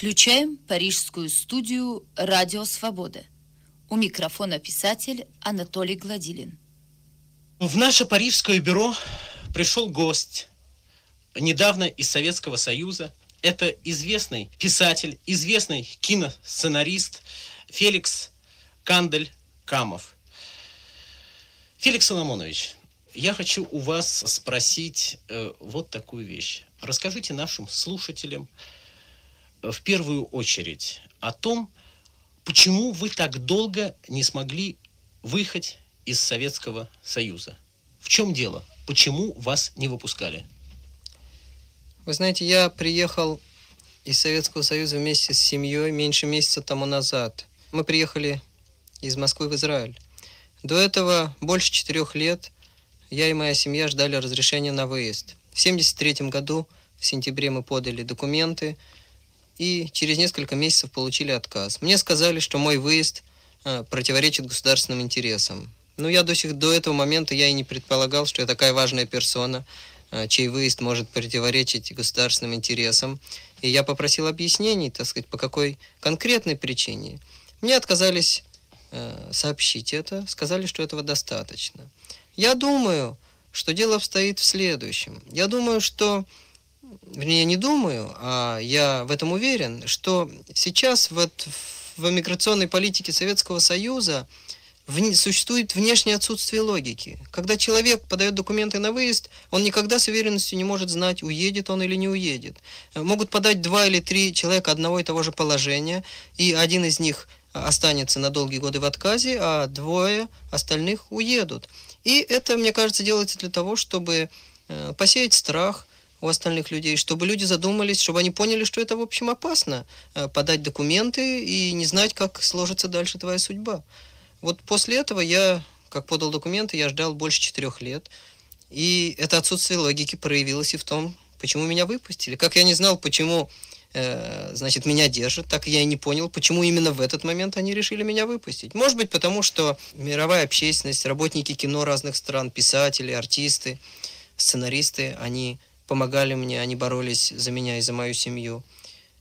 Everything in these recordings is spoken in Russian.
Включаем парижскую студию «Радио Свобода». У микрофона писатель Анатолий Гладилин. В наше парижское бюро пришел гость, недавно из Советского Союза. Это известный писатель, известный киносценарист Феликс Кандель Камов. Феликс Соломонович, я хочу у вас спросить э, вот такую вещь. Расскажите нашим слушателям в первую очередь о том, почему вы так долго не смогли выехать из Советского Союза. В чем дело? Почему вас не выпускали? Вы знаете, я приехал из Советского Союза вместе с семьей меньше месяца тому назад. Мы приехали из Москвы в Израиль. До этого больше четырех лет я и моя семья ждали разрешения на выезд. В 1973 году в сентябре мы подали документы и через несколько месяцев получили отказ. Мне сказали, что мой выезд э, противоречит государственным интересам. Но я до сих до этого момента я и не предполагал, что я такая важная персона, э, чей выезд может противоречить государственным интересам. И я попросил объяснений, так сказать, по какой конкретной причине. Мне отказались э, сообщить это, сказали, что этого достаточно. Я думаю, что дело обстоит в следующем. Я думаю, что, вернее, не думаю, а я в этом уверен, что сейчас вот в миграционной политике Советского Союза существует внешнее отсутствие логики. Когда человек подает документы на выезд, он никогда с уверенностью не может знать, уедет он или не уедет. Могут подать два или три человека одного и того же положения, и один из них останется на долгие годы в отказе, а двое остальных уедут. И это, мне кажется, делается для того, чтобы э, посеять страх у остальных людей, чтобы люди задумались, чтобы они поняли, что это, в общем, опасно, э, подать документы и не знать, как сложится дальше твоя судьба. Вот после этого я, как подал документы, я ждал больше четырех лет. И это отсутствие логики проявилось и в том, почему меня выпустили. Как я не знал, почему Э, значит, меня держат. Так я и не понял, почему именно в этот момент они решили меня выпустить. Может быть, потому что мировая общественность, работники кино разных стран, писатели, артисты, сценаристы, они помогали мне, они боролись за меня и за мою семью.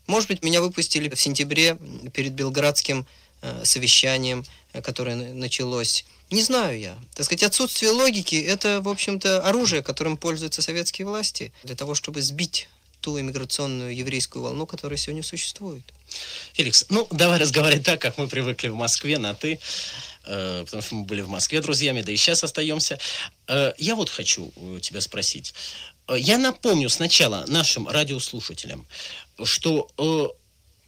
Может быть, меня выпустили в сентябре перед Белградским э, совещанием, э, которое началось. Не знаю я. Так сказать, отсутствие логики – это, в общем-то, оружие, которым пользуются советские власти для того, чтобы сбить ту иммиграционную еврейскую волну, которая сегодня существует. Феликс, ну, давай разговаривать так, как мы привыкли в Москве, на «ты», э, потому что мы были в Москве друзьями, да и сейчас остаемся. Э, я вот хочу тебя спросить. Э, я напомню сначала нашим радиослушателям, что э,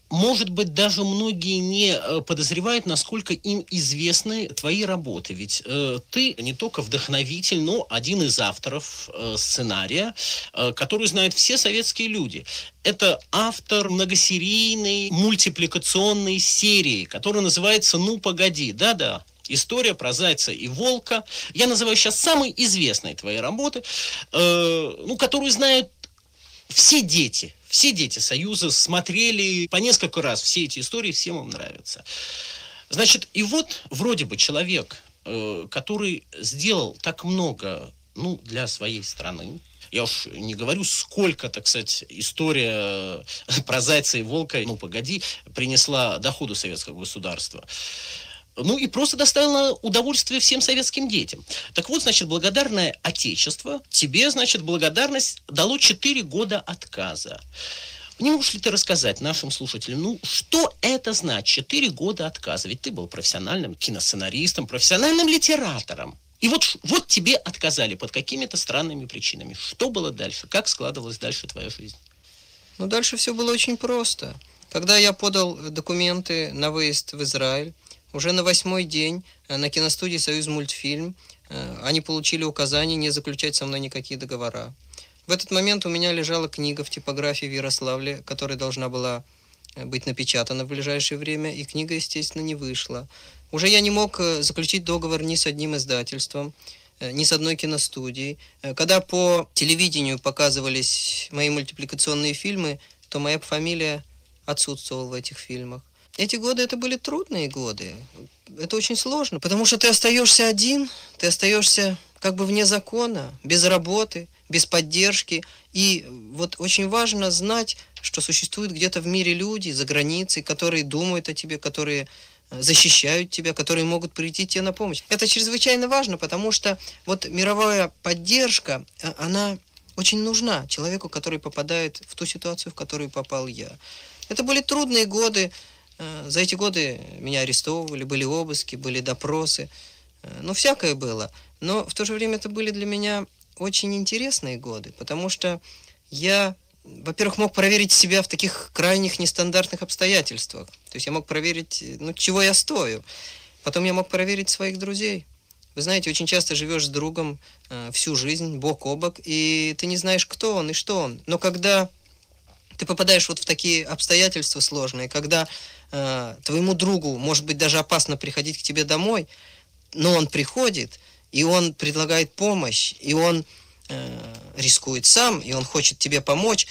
может быть, даже многие не э, подозревают, насколько им известны твои работы. Ведь ты не только вдохновитель, но один из авторов сценария, который знают все советские люди. Это автор многосерийной мультипликационной серии, которая называется «Ну, погоди». Да-да, История про зайца и волка. Я называю сейчас самой известной твоей работы, э, ну, которую знают все дети, все дети Союза смотрели по несколько раз все эти истории, всем им нравятся. Значит, и вот вроде бы человек, э, который сделал так много ну, для своей страны, я уж не говорю, сколько, так сказать, история про зайца и волка, ну, погоди, принесла доходу советского государства ну и просто доставила удовольствие всем советским детям. Так вот, значит, благодарное Отечество тебе, значит, благодарность дало 4 года отказа. Не можешь ли ты рассказать нашим слушателям, ну, что это значит, 4 года отказа? Ведь ты был профессиональным киносценаристом, профессиональным литератором. И вот, вот тебе отказали под какими-то странными причинами. Что было дальше? Как складывалась дальше твоя жизнь? Ну, дальше все было очень просто. Когда я подал документы на выезд в Израиль, уже на восьмой день э, на киностудии «Союз мультфильм» э, они получили указание не заключать со мной никакие договора. В этот момент у меня лежала книга в типографии в Ярославле, которая должна была э, быть напечатана в ближайшее время, и книга, естественно, не вышла. Уже я не мог заключить договор ни с одним издательством, ни с одной киностудией. Когда по телевидению показывались мои мультипликационные фильмы, то моя фамилия отсутствовала в этих фильмах. Эти годы это были трудные годы. Это очень сложно, потому что ты остаешься один, ты остаешься как бы вне закона, без работы, без поддержки. И вот очень важно знать, что существуют где-то в мире люди за границей, которые думают о тебе, которые э, защищают тебя, которые могут прийти тебе на помощь. Это чрезвычайно важно, потому что вот мировая поддержка, э, она очень нужна человеку, который попадает в ту ситуацию, в которую попал я. Это были трудные годы. Э, За эти годы меня арестовывали, были обыски, были допросы. Э, Ну, всякое было. Но в то же время это были для меня очень интересные годы, потому что я, во-первых, мог проверить себя в таких крайних нестандартных обстоятельствах. То есть я мог проверить, ну, чего я стою. Потом я мог проверить своих друзей. Вы знаете, очень часто живешь с другом э, всю жизнь, бок о бок, и ты не знаешь, кто он и что он. Но когда ты попадаешь вот в такие обстоятельства сложные, когда э, твоему другу, может быть, даже опасно приходить к тебе домой, но он приходит, и он предлагает помощь, и он э, рискует сам, и он хочет тебе помочь,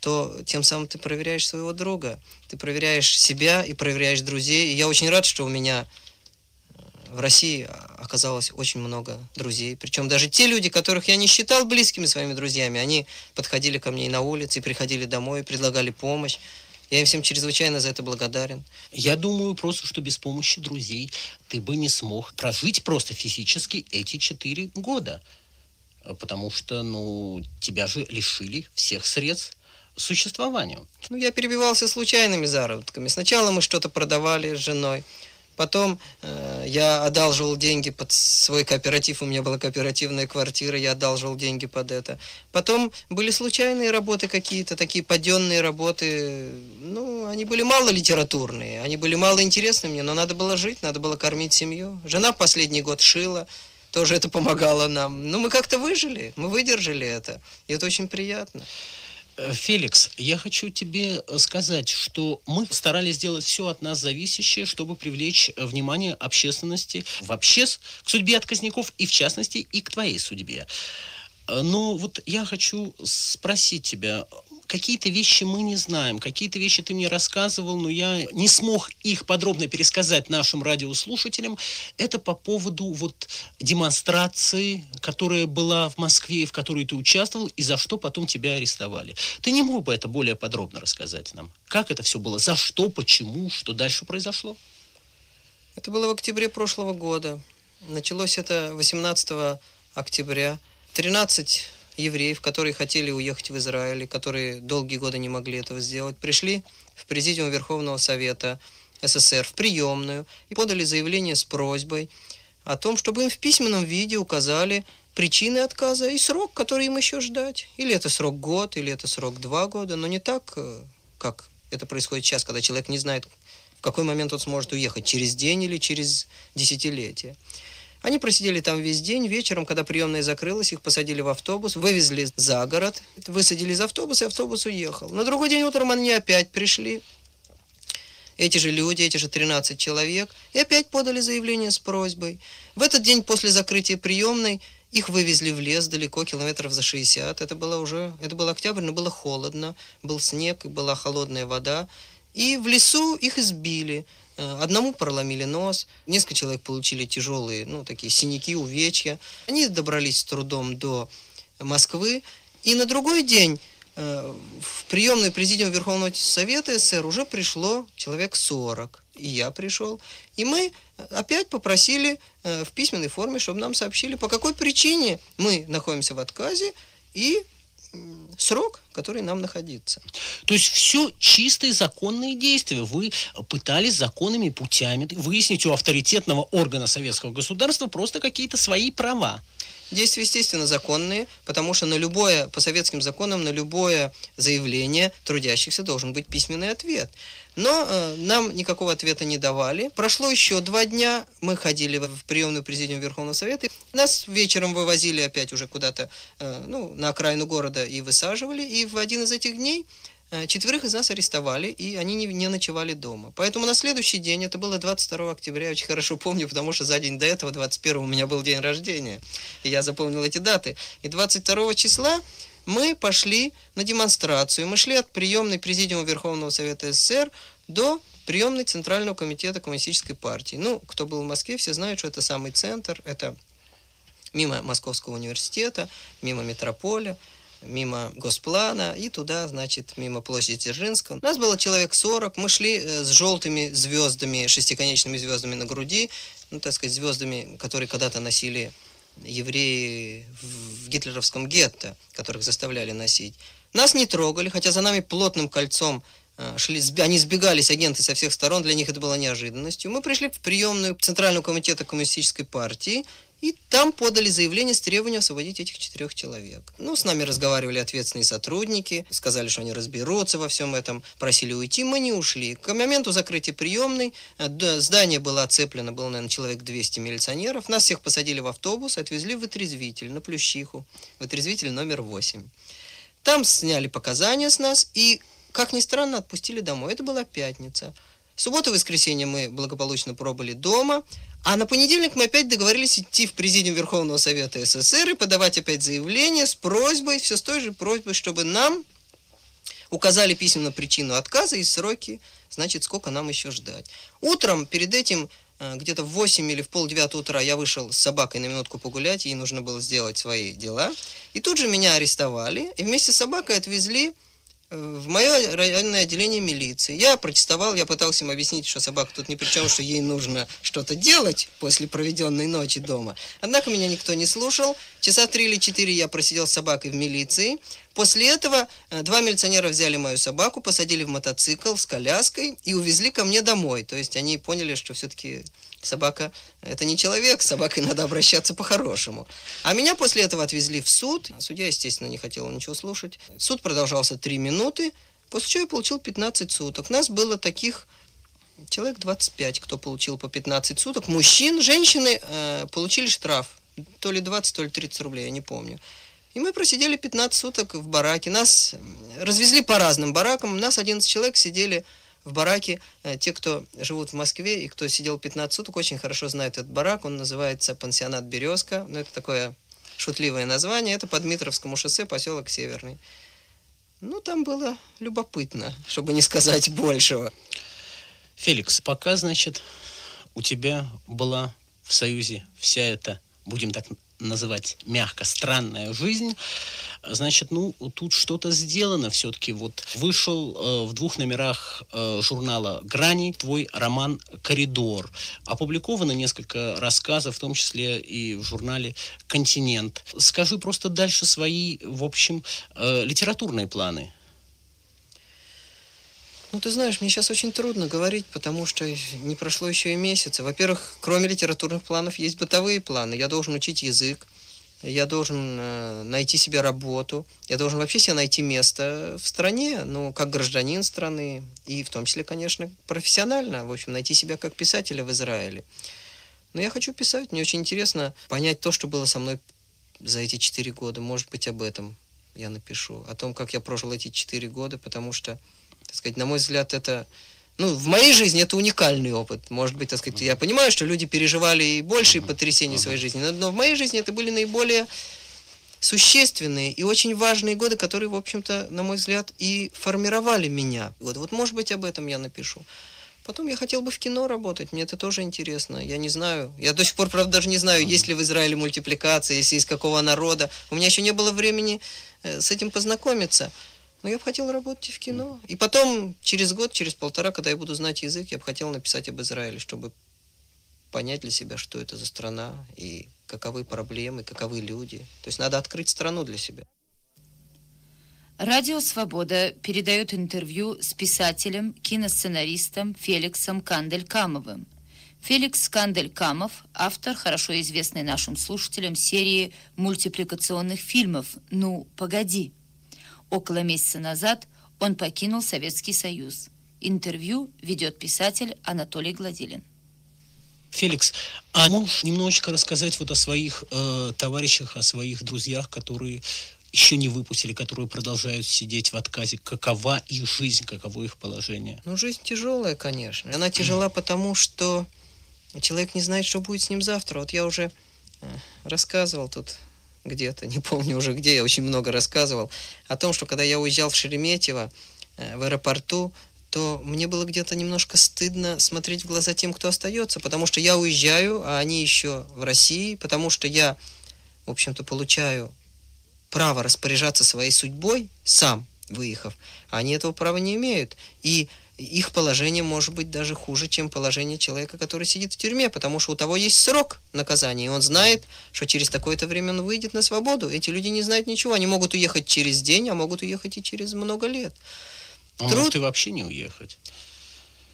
то тем самым ты проверяешь своего друга, ты проверяешь себя и проверяешь друзей. И я очень рад, что у меня в России оказалось очень много друзей. Причем даже те люди, которых я не считал близкими своими друзьями, они подходили ко мне и на улице, и приходили домой, и предлагали помощь. Я им всем чрезвычайно за это благодарен. Я думаю просто, что без помощи друзей ты бы не смог прожить просто физически эти четыре года. Потому что, ну, тебя же лишили всех средств существованию. Ну, я перебивался случайными заработками. Сначала мы что-то продавали с женой. Потом э, я одалживал деньги под свой кооператив. У меня была кооперативная квартира, я одалживал деньги под это. Потом были случайные работы какие-то, такие паденные работы. Ну, они были мало литературные, они были мало интересны мне, но надо было жить, надо было кормить семью. Жена последний год шила, тоже это помогало нам. Ну, мы как-то выжили, мы выдержали это. И это очень приятно. Э, Феликс, я хочу тебе э, сказать, что мы старались сделать все от нас зависящее, чтобы привлечь э, внимание общественности вообще к судьбе отказников и, в частности, и к твоей судьбе. Но вот я хочу спросить тебя, какие-то вещи мы не знаем, какие-то вещи ты мне рассказывал, но я не смог их подробно пересказать нашим радиослушателям. Это по поводу вот демонстрации, которая была в Москве, в которой ты участвовал, и за что потом тебя арестовали. Ты не мог бы это более подробно рассказать нам? Как это все было? За что? Почему? Что дальше произошло? Это было в октябре прошлого года. Началось это 18 октября. 13 евреев, которые хотели уехать в Израиль, и которые долгие годы не могли этого сделать, пришли в Президиум Верховного Совета СССР в приемную и подали заявление с просьбой о том, чтобы им в письменном виде указали причины отказа и срок, который им еще ждать. Или это срок год, или это срок два года, но не так, э, как это происходит сейчас, когда человек не знает, в какой момент он сможет уехать, через день или через десятилетие. Они просидели там весь день. Вечером, когда приемная закрылась, их посадили в автобус, вывезли за город, высадили из автобуса, и автобус уехал. На другой день утром они опять пришли. Эти же люди, эти же 13 человек, и опять подали заявление с просьбой. В этот день после закрытия приемной их вывезли в лес далеко, километров за 60. Это было уже, это был октябрь, но было холодно, был снег, была холодная вода. И в лесу их избили. Э, Одному проломили нос, несколько человек получили тяжелые, ну, такие синяки, увечья. Они добрались с трудом до Москвы. И на другой день э, в приемную президиум Верховного Совета СССР уже пришло человек 40. И я пришел. И мы опять попросили э, в письменной форме, чтобы нам сообщили, по какой причине мы находимся в отказе и срок, который нам находиться. То есть все чистые законные действия. Вы пытались законными путями выяснить у авторитетного органа советского государства просто какие-то свои права. Действия, естественно, законные, потому что на любое, по советским законам, на любое заявление трудящихся должен быть письменный ответ. Но э, нам никакого ответа не давали. Прошло еще два дня, мы ходили в приемную президиум Верховного Совета. Нас вечером вывозили опять уже куда-то э, ну, на окраину города и высаживали. И в один из этих дней четверых из нас арестовали, и они не, не ночевали дома. Поэтому на следующий день, это было 22 октября, я очень хорошо помню, потому что за день до этого, 21 у меня был день рождения. И я запомнил эти даты. И 22 числа мы пошли на демонстрацию. Мы шли от приемной Президиума Верховного Совета СССР до приемной Центрального комитета Коммунистической партии. Ну, кто был в Москве, все знают, что это самый центр, это мимо Московского университета, мимо метрополя. Мимо Госплана и туда, значит, мимо площади Дзержинского. Нас было человек 40, мы шли э, с желтыми звездами, шестиконечными звездами на груди, ну, так сказать, звездами, которые когда-то носили евреи в гитлеровском гетто, которых заставляли носить. Нас не трогали, хотя за нами плотным кольцом шли, они сбегались, агенты со всех сторон, для них это было неожиданностью. Мы пришли в приемную Центрального комитета Коммунистической партии, и там подали заявление с требованием освободить этих четырех человек. Ну, с нами разговаривали ответственные сотрудники, сказали, что они разберутся во всем этом, просили уйти, мы не ушли. К моменту закрытия приемной э, здание было оцеплено, было, наверное, человек 200 милиционеров. Нас всех посадили в автобус, отвезли в отрезвитель, на Плющиху, в отрезвитель номер 8. Там сняли показания с нас и, как ни странно, отпустили домой. Это была пятница. Субботу и воскресенье мы благополучно пробыли дома, а на понедельник мы опять договорились идти в Президиум Верховного Совета СССР и подавать опять заявление с просьбой, все с той же просьбой, чтобы нам указали письменно причину отказа и сроки, значит, сколько нам еще ждать. Утром перед этим э, где-то в 8 или в полдевятого утра я вышел с собакой на минутку погулять, ей нужно было сделать свои дела. И тут же меня арестовали, и вместе с собакой отвезли в мое районное отделение милиции. Я протестовал, я пытался им объяснить, что собака тут ни при чем, что ей нужно что-то делать после проведенной ночи дома. Однако меня никто не слушал. Часа три или четыре я просидел с собакой в милиции. После этого э, два милиционера взяли мою собаку, посадили в мотоцикл с коляской и увезли ко мне домой. То есть они поняли, что все-таки собака это не человек, с собакой надо обращаться по-хорошему. А меня после этого отвезли в суд. Судья, естественно, не хотел ничего слушать. Суд продолжался три минуты, после чего я получил 15 суток. Нас было таких человек 25, кто получил по 15 суток. Мужчин, женщины э, получили штраф. То ли 20, то ли 30 рублей, я не помню. И мы просидели 15 суток в бараке. Нас развезли по разным баракам. Нас 11 человек сидели в бараке. Э, те, кто живут в Москве и кто сидел 15 суток, очень хорошо знают этот барак. Он называется пансионат «Березка». Ну, это такое шутливое название. Это по Дмитровскому шоссе, поселок Северный. Ну, там было любопытно, чтобы не сказать большего. Феликс, пока, значит, у тебя была в Союзе вся эта, будем так называть мягко, странная жизнь, значит, ну, тут что-то сделано все-таки. Вот вышел э, в двух номерах э, журнала «Грани» твой роман «Коридор». Опубликовано несколько рассказов, в том числе и в журнале «Континент». Скажи просто дальше свои, в общем, э, литературные планы. Ну, ты знаешь, мне сейчас очень трудно говорить, потому что не прошло еще и месяца. Во-первых, кроме литературных планов, есть бытовые планы. Я должен учить язык, я должен э, найти себе работу, я должен вообще себе найти место в стране, ну, как гражданин страны, и в том числе, конечно, профессионально, в общем, найти себя как писателя в Израиле. Но я хочу писать, мне очень интересно понять то, что было со мной за эти четыре года. Может быть, об этом я напишу, о том, как я прожил эти четыре года, потому что так сказать, на мой взгляд, это ну, в моей жизни это уникальный опыт. Может быть, так сказать, я понимаю, что люди переживали и большие потрясения в своей жизни, но, но в моей жизни это были наиболее существенные и очень важные годы, которые, в общем-то, на мой взгляд, и формировали меня. Вот, вот, может быть, об этом я напишу. Потом я хотел бы в кино работать, мне это тоже интересно. Я не знаю, я до сих пор, правда, даже не знаю, есть ли в Израиле мультипликация, если из какого народа. У меня еще не было времени э, с этим познакомиться. Но я бы хотел работать в кино. И потом, через год, через полтора, когда я буду знать язык, я бы хотел написать об Израиле, чтобы понять для себя, что это за страна, и каковы проблемы, каковы люди. То есть надо открыть страну для себя. Радио «Свобода» передает интервью с писателем, киносценаристом Феликсом Кандель-Камовым. Феликс Кандель-Камов – автор, хорошо известной нашим слушателям серии мультипликационных фильмов «Ну, погоди!» Около месяца назад он покинул Советский Союз. Интервью ведет писатель Анатолий Гладилин. Феликс, а можешь немножечко рассказать вот о своих э, товарищах, о своих друзьях, которые еще не выпустили, которые продолжают сидеть в отказе. Какова их жизнь, каково их положение? Ну, жизнь тяжелая, конечно. Она тяжела потому, что человек не знает, что будет с ним завтра. Вот я уже э, рассказывал тут где-то, не помню уже где, я очень много рассказывал, о том, что когда я уезжал в Шереметьево, э, в аэропорту, то мне было где-то немножко стыдно смотреть в глаза тем, кто остается, потому что я уезжаю, а они еще в России, потому что я, в общем-то, получаю право распоряжаться своей судьбой сам, выехав, они этого права не имеют. И их положение может быть даже хуже, чем положение человека, который сидит в тюрьме, потому что у того есть срок наказания, и он знает, что через такое-то время он выйдет на свободу. Эти люди не знают ничего, они могут уехать через день, а могут уехать и через много лет. А Труд... может и вообще не уехать.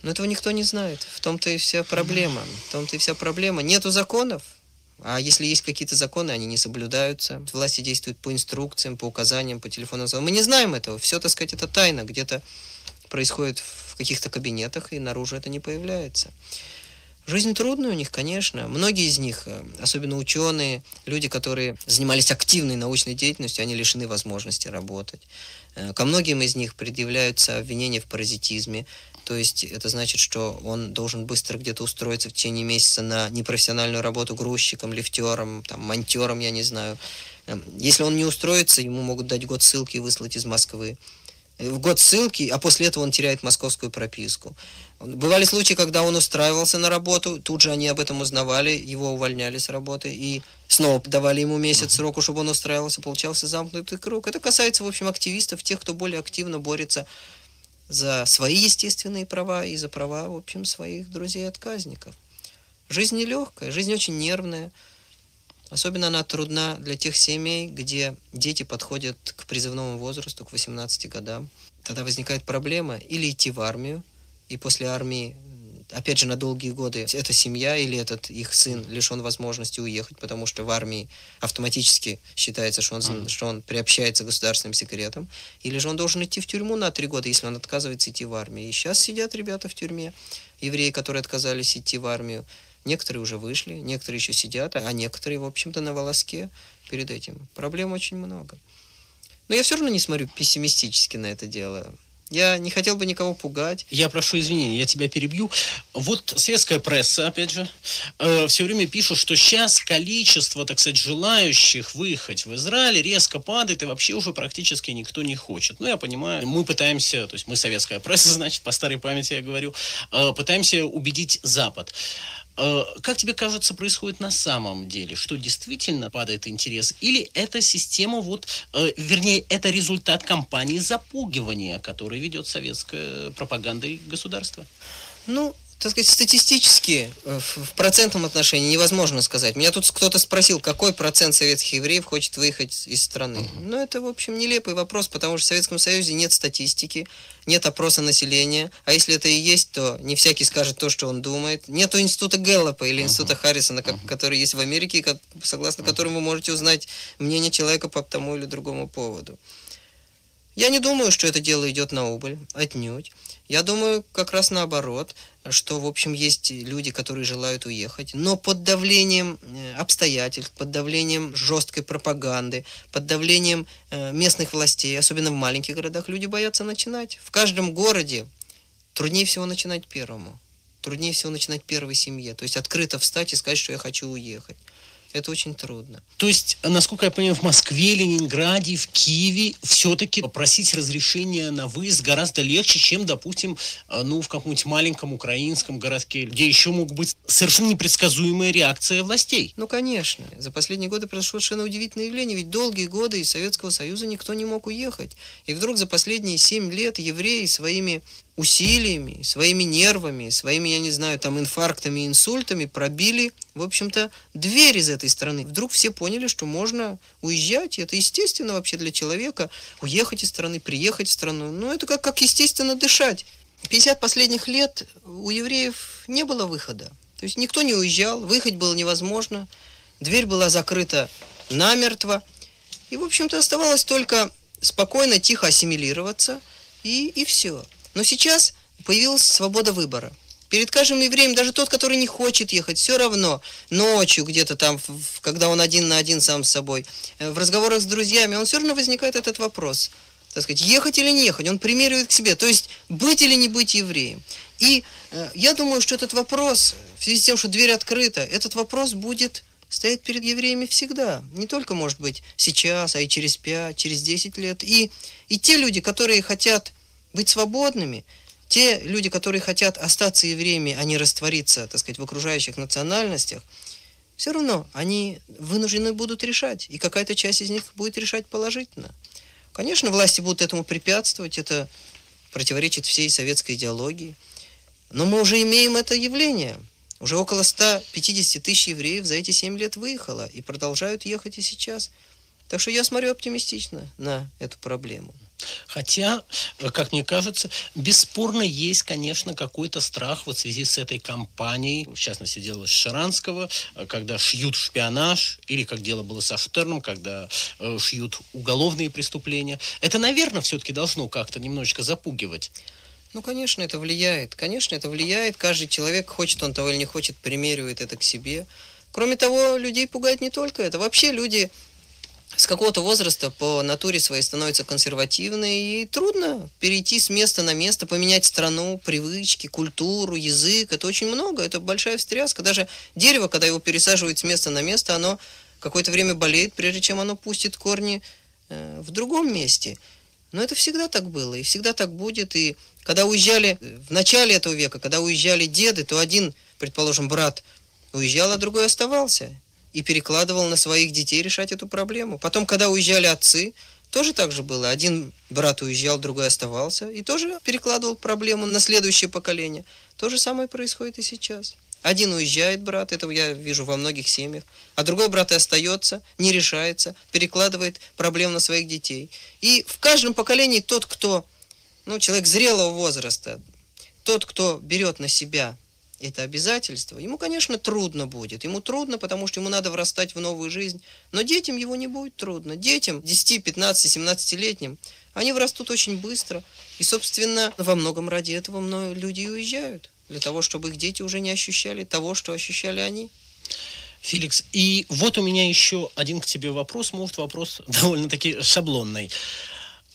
Но этого никто не знает. В том-то и вся проблема. В том-то и вся проблема. Нету законов. А если есть какие-то законы, они не соблюдаются. Власти действуют по инструкциям, по указаниям, по телефону. Мы не знаем этого. Все, так сказать, это тайна. Где-то происходит в каких-то кабинетах, и наружу это не появляется. Жизнь трудная у них, конечно. Многие из них, э, особенно ученые, люди, которые занимались активной научной деятельностью, они лишены возможности работать. Э, ко многим из них предъявляются обвинения в паразитизме, то есть это значит, что он должен быстро где-то устроиться в течение месяца на непрофессиональную работу грузчиком, лифтером, там, монтером, я не знаю. Эм, если он не устроится, ему могут дать год ссылки и выслать из Москвы. В год ссылки, а после этого он теряет московскую прописку. Бывали случаи, когда он устраивался на работу, тут же они об этом узнавали, его увольняли с работы и снова давали ему месяц сроку, чтобы он устраивался, получался замкнутый круг. Это касается, в общем, активистов, тех, кто более активно борется за свои естественные права и за права, в общем, своих друзей-отказников. Жизнь нелегкая, жизнь очень нервная. Особенно она трудна для тех семей, где дети подходят к призывному возрасту, к 18 годам. Тогда возникает проблема или идти в армию, и после армии опять же, на долгие годы эта семья или этот их сын лишен возможности уехать, потому что в армии автоматически считается, что он, mm. что он приобщается к государственным секретам, или же он должен идти в тюрьму на три года, если он отказывается идти в армию. И сейчас сидят ребята в тюрьме, евреи, которые отказались идти в армию. Некоторые уже вышли, некоторые еще сидят, а некоторые, в общем-то, на волоске перед этим. Проблем очень много. Но я все равно не смотрю пессимистически на это дело. Я не хотел бы никого пугать. Я прошу извинения, я тебя перебью. Вот светская пресса, опять же, э, все время пишут, что сейчас количество, так сказать, желающих выехать в Израиль резко падает, и вообще уже практически никто не хочет. Ну, я понимаю, мы пытаемся, то есть мы советская пресса, значит, по старой памяти я говорю, э, пытаемся убедить Запад. Э, как тебе кажется, происходит на самом деле? Что действительно падает интерес? Или это система, вот, э, вернее, это результат кампании запугивания, которую ведет советская пропаганда и государство? Ну, так сказать, статистически э, в процентном отношении невозможно сказать. Меня тут кто-то спросил, какой процент советских евреев хочет выехать из страны. Uh-huh. Ну, это, в общем, нелепый вопрос, потому что в Советском Союзе нет статистики, нет опроса населения, а если это и есть, то не всякий скажет то, что он думает. Нету института Гэллопа или института uh-huh. Харрисона, uh-huh. который есть в Америке, согласно которому вы можете узнать мнение человека по тому или другому поводу. Я не думаю, что это дело идет на убыль, отнюдь. Я думаю, как раз наоборот, что, в общем, есть люди, которые желают уехать, но под давлением э, обстоятельств, под давлением жесткой пропаганды, под давлением э, местных властей, особенно в маленьких городах, люди боятся начинать. В каждом городе труднее всего начинать первому. Труднее всего начинать первой семье. То есть открыто встать и сказать, что я хочу уехать. Это очень трудно. То есть, насколько я понимаю, в Москве, Ленинграде, в Киеве все-таки попросить разрешения на выезд гораздо легче, чем, допустим, э, ну, в каком-нибудь маленьком украинском городке, где еще могут быть совершенно непредсказуемая реакция властей. Ну, конечно. За последние годы произошло совершенно удивительное явление. Ведь долгие годы из Советского Союза никто не мог уехать. И вдруг за последние семь лет евреи своими усилиями, своими нервами, своими, я не знаю, там инфарктами, инсультами пробили, в общем-то, дверь из этой страны. Вдруг все поняли, что можно уезжать, и это естественно вообще для человека, уехать из страны, приехать в страну. Ну, это как, как естественно дышать. 50 последних лет у евреев не было выхода. То есть никто не уезжал, выехать было невозможно, дверь была закрыта намертво, и, в общем-то, оставалось только спокойно, тихо ассимилироваться, и, и все. Но сейчас появилась свобода выбора. Перед каждым евреем, даже тот, который не хочет ехать, все равно ночью где-то там, когда он один на один сам с собой, э, в разговорах с друзьями, он все равно возникает этот вопрос. Так сказать, ехать или не ехать, он примеривает к себе. То есть, быть или не быть евреем. И э, я думаю, что этот вопрос, в связи с тем, что дверь открыта, этот вопрос будет стоять перед евреями всегда. Не только, может быть, сейчас, а и через пять, через десять лет. И, и те люди, которые хотят быть свободными. Те люди, которые хотят остаться евреями, а не раствориться, так сказать, в окружающих национальностях, все равно они вынуждены будут решать, и какая-то часть из них будет решать положительно. Конечно, власти будут этому препятствовать, это противоречит всей советской идеологии, но мы уже имеем это явление. Уже около 150 тысяч евреев за эти 7 лет выехало и продолжают ехать и сейчас. Так что я смотрю оптимистично на эту проблему. Хотя, э, как мне кажется, бесспорно есть, конечно, какой-то страх вот в связи с этой кампанией, в частности, дело Шаранского, э, когда шьют шпионаж, или как дело было со Штерном, когда э, шьют уголовные преступления. Это, наверное, все-таки должно как-то немножечко запугивать. Ну, конечно, это влияет. Конечно, это влияет. Каждый человек, хочет он того или не хочет, примеривает это к себе. Кроме того, людей пугает не только это. Вообще люди с какого-то возраста по натуре своей становятся консервативны, и трудно перейти с места на место, поменять страну, привычки, культуру, язык. Это очень много, это большая встряска. Даже дерево, когда его пересаживают с места на место, оно какое-то время болеет, прежде чем оно пустит корни э, в другом месте. Но это всегда так было, и всегда так будет. И когда уезжали в начале этого века, когда уезжали деды, то один, предположим, брат уезжал, а другой оставался и перекладывал на своих детей решать эту проблему. Потом, когда уезжали отцы, тоже так же было. Один брат уезжал, другой оставался, и тоже перекладывал проблему на следующее поколение. То же самое происходит и сейчас. Один уезжает брат, это я вижу во многих семьях, а другой брат и остается, не решается, перекладывает проблему на своих детей. И в каждом поколении тот, кто, ну, человек зрелого возраста, тот, кто берет на себя это обязательство, ему, конечно, трудно будет. Ему трудно, потому что ему надо врастать в новую жизнь. Но детям его не будет трудно. Детям, 10, 15, 17-летним, они вырастут очень быстро. И, собственно, во многом ради этого люди уезжают. Для того, чтобы их дети уже не ощущали того, что ощущали они. Феликс, и вот у меня еще один к тебе вопрос, может, вопрос довольно-таки шаблонный.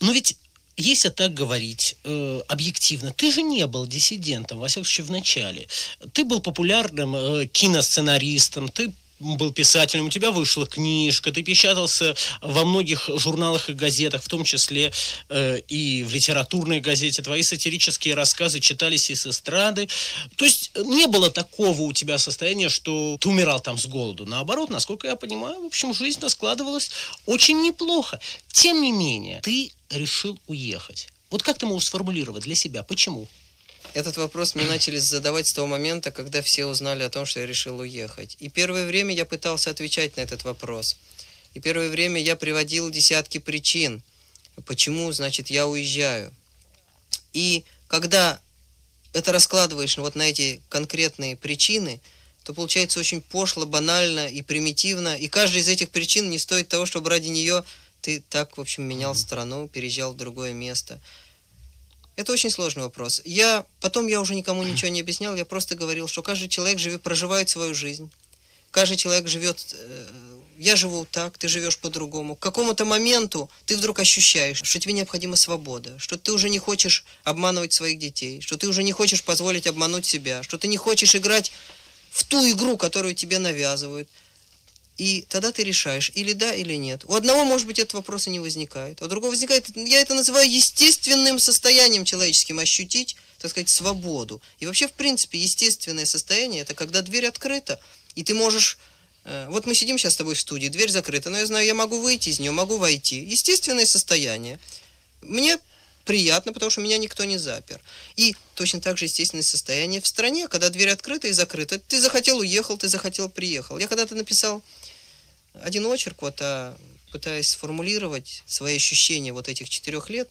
Но ведь если так говорить э, объективно, ты же не был диссидентом, во всяком случае, в начале. Ты был популярным э, киносценаристом, ты был писателем, у тебя вышла книжка, ты печатался во многих журналах и газетах, в том числе э, и в литературной газете. Твои сатирические рассказы читались из эстрады. То есть не было такого у тебя состояния, что ты умирал там с голоду. Наоборот, насколько я понимаю, в общем, жизнь складывалась очень неплохо. Тем не менее, ты решил уехать. Вот как ты можешь сформулировать для себя, почему? Этот вопрос мне начали задавать с того момента, когда все узнали о том, что я решил уехать. И первое время я пытался отвечать на этот вопрос. И первое время я приводил десятки причин, почему, значит, я уезжаю. И когда это раскладываешь вот на эти конкретные причины, то получается очень пошло, банально и примитивно. И каждая из этих причин не стоит того, чтобы ради нее ты так, в общем, менял страну, переезжал в другое место. Это очень сложный вопрос. Я потом я уже никому ничего не объяснял, я просто говорил, что каждый человек живет, проживает свою жизнь. Каждый человек живет, э, я живу так, ты живешь по-другому. К какому-то моменту ты вдруг ощущаешь, что тебе необходима свобода, что ты уже не хочешь обманывать своих детей, что ты уже не хочешь позволить обмануть себя, что ты не хочешь играть в ту игру, которую тебе навязывают. И тогда ты решаешь, или да, или нет. У одного, может быть, этот вопрос и не возникает. А у другого возникает, я это называю естественным состоянием человеческим, ощутить, так сказать, свободу. И вообще, в принципе, естественное состояние, это когда дверь открыта, и ты можешь... Э, вот мы сидим сейчас с тобой в студии, дверь закрыта, но я знаю, я могу выйти из нее, могу войти. Естественное состояние. Мне приятно, потому что меня никто не запер. И точно так же естественное состояние в стране, когда дверь открыта и закрыта. Ты захотел, уехал, ты захотел, приехал. Я когда-то написал один очерк, вот, а, пытаясь сформулировать свои ощущения вот этих четырех лет,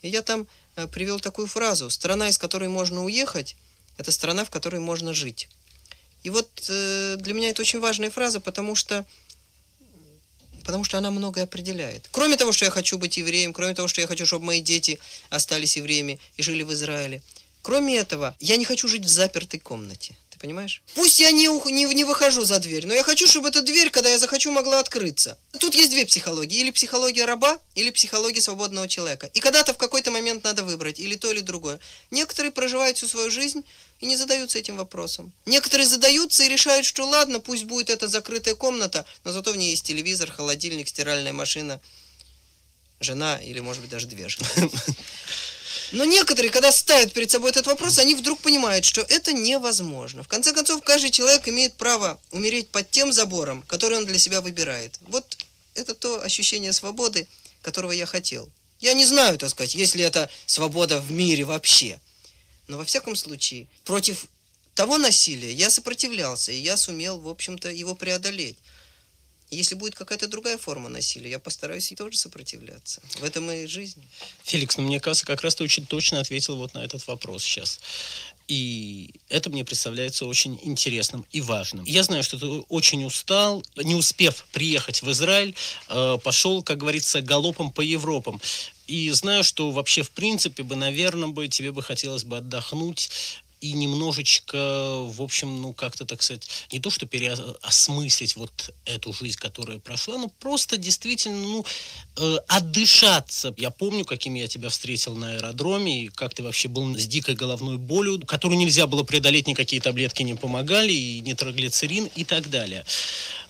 и я там а, привел такую фразу. Страна, из которой можно уехать, это страна, в которой можно жить. И вот э, для меня это очень важная фраза, потому что потому что она многое определяет. Кроме того, что я хочу быть евреем, кроме того, что я хочу, чтобы мои дети остались евреями и жили в Израиле, кроме этого, я не хочу жить в запертой комнате понимаешь? Пусть я не, не, не выхожу за дверь, но я хочу, чтобы эта дверь, когда я захочу, могла открыться. Тут есть две психологии. Или психология раба, или психология свободного человека. И когда-то в какой-то момент надо выбрать или то, или другое. Некоторые проживают всю свою жизнь и не задаются этим вопросом. Некоторые задаются и решают, что ладно, пусть будет эта закрытая комната, но зато в ней есть телевизор, холодильник, стиральная машина, жена или, может быть, даже две жены. Но некоторые, когда ставят перед собой этот вопрос, они вдруг понимают, что это невозможно. В конце концов, каждый человек имеет право умереть под тем забором, который он для себя выбирает. Вот это то ощущение свободы, которого я хотел. Я не знаю, так сказать, есть ли это свобода в мире вообще. Но во всяком случае, против того насилия я сопротивлялся, и я сумел, в общем-то, его преодолеть. Если будет какая-то другая форма насилия, я постараюсь и тоже сопротивляться. В этом и жизнь. Феликс, ну мне кажется, как раз ты очень точно ответил вот на этот вопрос сейчас. И это мне представляется очень интересным и важным. Я знаю, что ты очень устал, не успев приехать в Израиль, э, пошел, как говорится, галопом по Европам. И знаю, что вообще, в принципе, бы, наверное, бы тебе бы хотелось бы отдохнуть и немножечко, в общем, ну, как-то, так сказать, не то, что переосмыслить вот эту жизнь, которая прошла, но просто действительно, ну, э, отдышаться. Я помню, каким я тебя встретил на аэродроме, и как ты вообще был с дикой головной болью, которую нельзя было преодолеть, никакие таблетки не помогали, и нитроглицерин и так далее.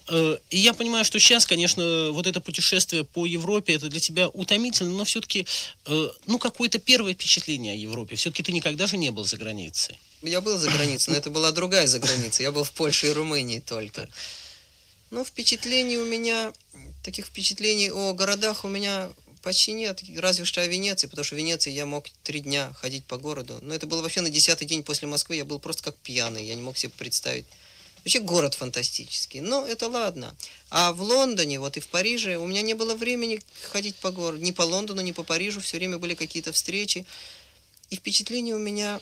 Э, и я понимаю, что сейчас, конечно, вот это путешествие по Европе, это для тебя утомительно, но все-таки, э, ну, какое-то первое впечатление о Европе. Все-таки ты никогда же не был за границей. Я был за границей, но это была другая за границей. Я был в Польше и Румынии только. Ну, впечатлений у меня, таких впечатлений о городах у меня почти нет. Разве что о Венеции, потому что в Венеции я мог три дня ходить по городу. Но это было вообще на десятый день после Москвы. Я был просто как пьяный. Я не мог себе представить Вообще город фантастический, но это ладно. А в Лондоне, вот и в Париже, у меня не было времени ходить по городу, ни по Лондону, ни по Парижу, все время были какие-то встречи. И впечатления у меня,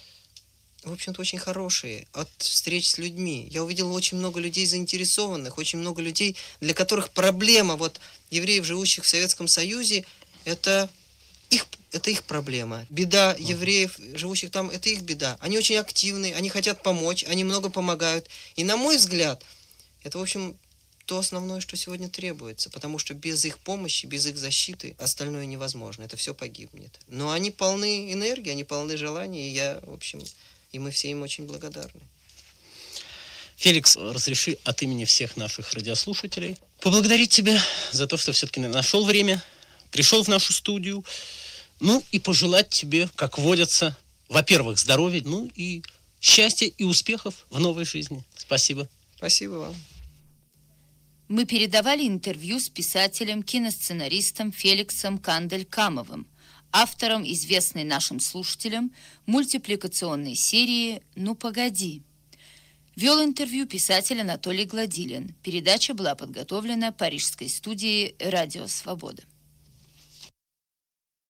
в общем-то, очень хорошие от встреч с людьми. Я увидел очень много людей заинтересованных, очень много людей, для которых проблема вот евреев, живущих в Советском Союзе, это их, это их проблема. Беда евреев, живущих там, это их беда. Они очень активны, они хотят помочь, они много помогают. И на мой взгляд, это, в общем, то основное, что сегодня требуется, потому что без их помощи, без их защиты остальное невозможно, это все погибнет. Но они полны энергии, они полны желания, и я, в общем, и мы все им очень благодарны. Феликс, разреши от имени всех наших радиослушателей поблагодарить тебя за то, что все-таки нашел время пришел в нашу студию. Ну и пожелать тебе, как водится, во-первых, здоровья, ну и счастья и успехов в новой жизни. Спасибо. Спасибо вам. Мы передавали интервью с писателем, киносценаристом Феликсом Кандель-Камовым, автором известной нашим слушателям мультипликационной серии «Ну, погоди». Вел интервью писатель Анатолий Гладилин. Передача была подготовлена Парижской студией «Радио Свобода».